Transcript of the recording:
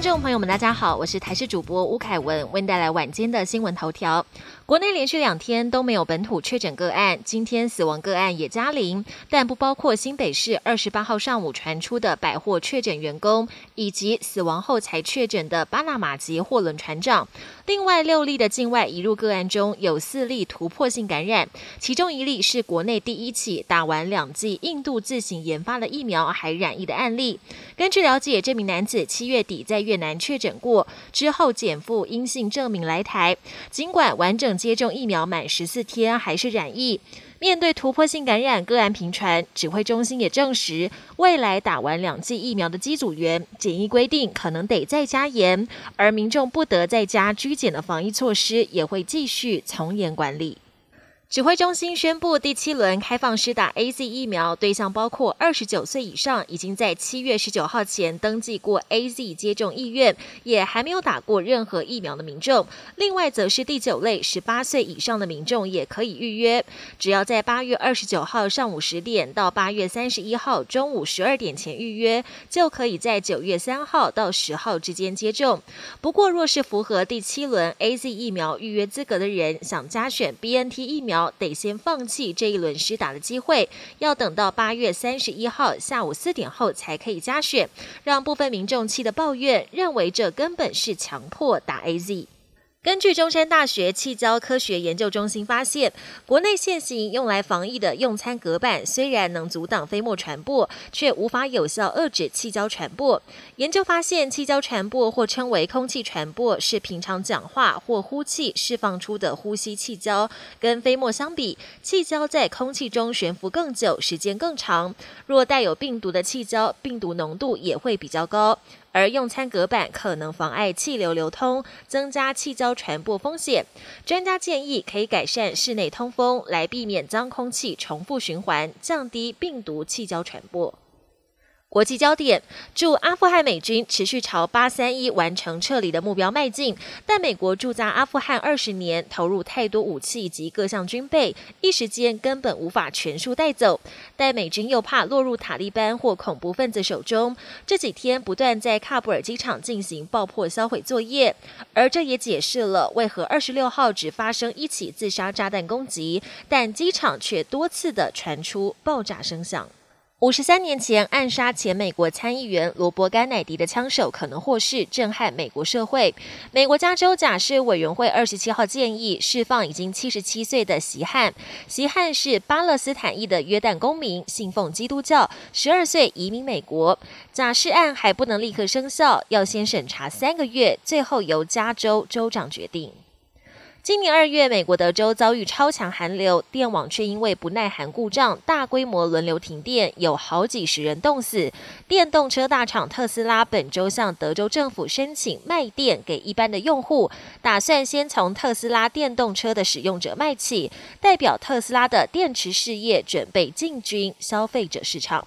听众朋友们，大家好，我是台视主播吴凯文，为您带来晚间的新闻头条。国内连续两天都没有本土确诊个案，今天死亡个案也加零，但不包括新北市二十八号上午传出的百货确诊员工，以及死亡后才确诊的巴拿马籍货轮船长。另外六例的境外移入个案中有四例突破性感染，其中一例是国内第一起打完两剂印度自行研发的疫苗还染疫的案例。根据了解，这名男子七月底在越南确诊过，之后减负阴性证明来台，尽管完整接种疫苗满十四天，还是染疫。面对突破性感染个案频传，指挥中心也证实，未来打完两剂疫苗的机组员检疫规定可能得再加严，而民众不得在家居检的防疫措施也会继续从严管理。指挥中心宣布，第七轮开放施打 A Z 疫苗对象包括二十九岁以上，已经在七月十九号前登记过 A Z 接种意愿，也还没有打过任何疫苗的民众。另外，则是第九类十八岁以上的民众也可以预约，只要在八月二十九号上午十点到八月三十一号中午十二点前预约，就可以在九月三号到十号之间接种。不过，若是符合第七轮 A Z 疫苗预约资格的人，想加选 B N T 疫苗。得先放弃这一轮施打的机会，要等到八月三十一号下午四点后才可以加选，让部分民众气得抱怨，认为这根本是强迫打 A Z。根据中山大学气胶科学研究中心发现，国内现行用来防疫的用餐隔板虽然能阻挡飞沫传播，却无法有效遏制气胶传播。研究发现，气胶传播或称为空气传播，是平常讲话或呼气释放出的呼吸气胶。跟飞沫相比，气胶在空气中悬浮更久，时间更长。若带有病毒的气胶，病毒浓度也会比较高。而用餐隔板可能妨碍气流流通，增加气胶传播风险。专家建议可以改善室内通风，来避免脏空气重复循环，降低病毒气胶传播。国际焦点：驻阿富汗美军持续朝八三一完成撤离的目标迈进，但美国驻扎阿富汗二十年，投入太多武器及各项军备，一时间根本无法全数带走。但美军又怕落入塔利班或恐怖分子手中，这几天不断在喀布尔机场进行爆破销毁作业，而这也解释了为何二十六号只发生一起自杀炸弹攻击，但机场却多次的传出爆炸声响。五十三年前暗杀前美国参议员罗伯·甘乃迪的枪手可能获释，震撼美国社会。美国加州假释委员会二十七号建议释放已经七十七岁的席汉。席汉是巴勒斯坦裔的约旦公民，信奉基督教，十二岁移民美国。假释案还不能立刻生效，要先审查三个月，最后由加州州长决定。今年二月，美国德州遭遇超强寒流，电网却因为不耐寒故障，大规模轮流停电，有好几十人冻死。电动车大厂特斯拉本周向德州政府申请卖电给一般的用户，打算先从特斯拉电动车的使用者卖起，代表特斯拉的电池事业准备进军消费者市场。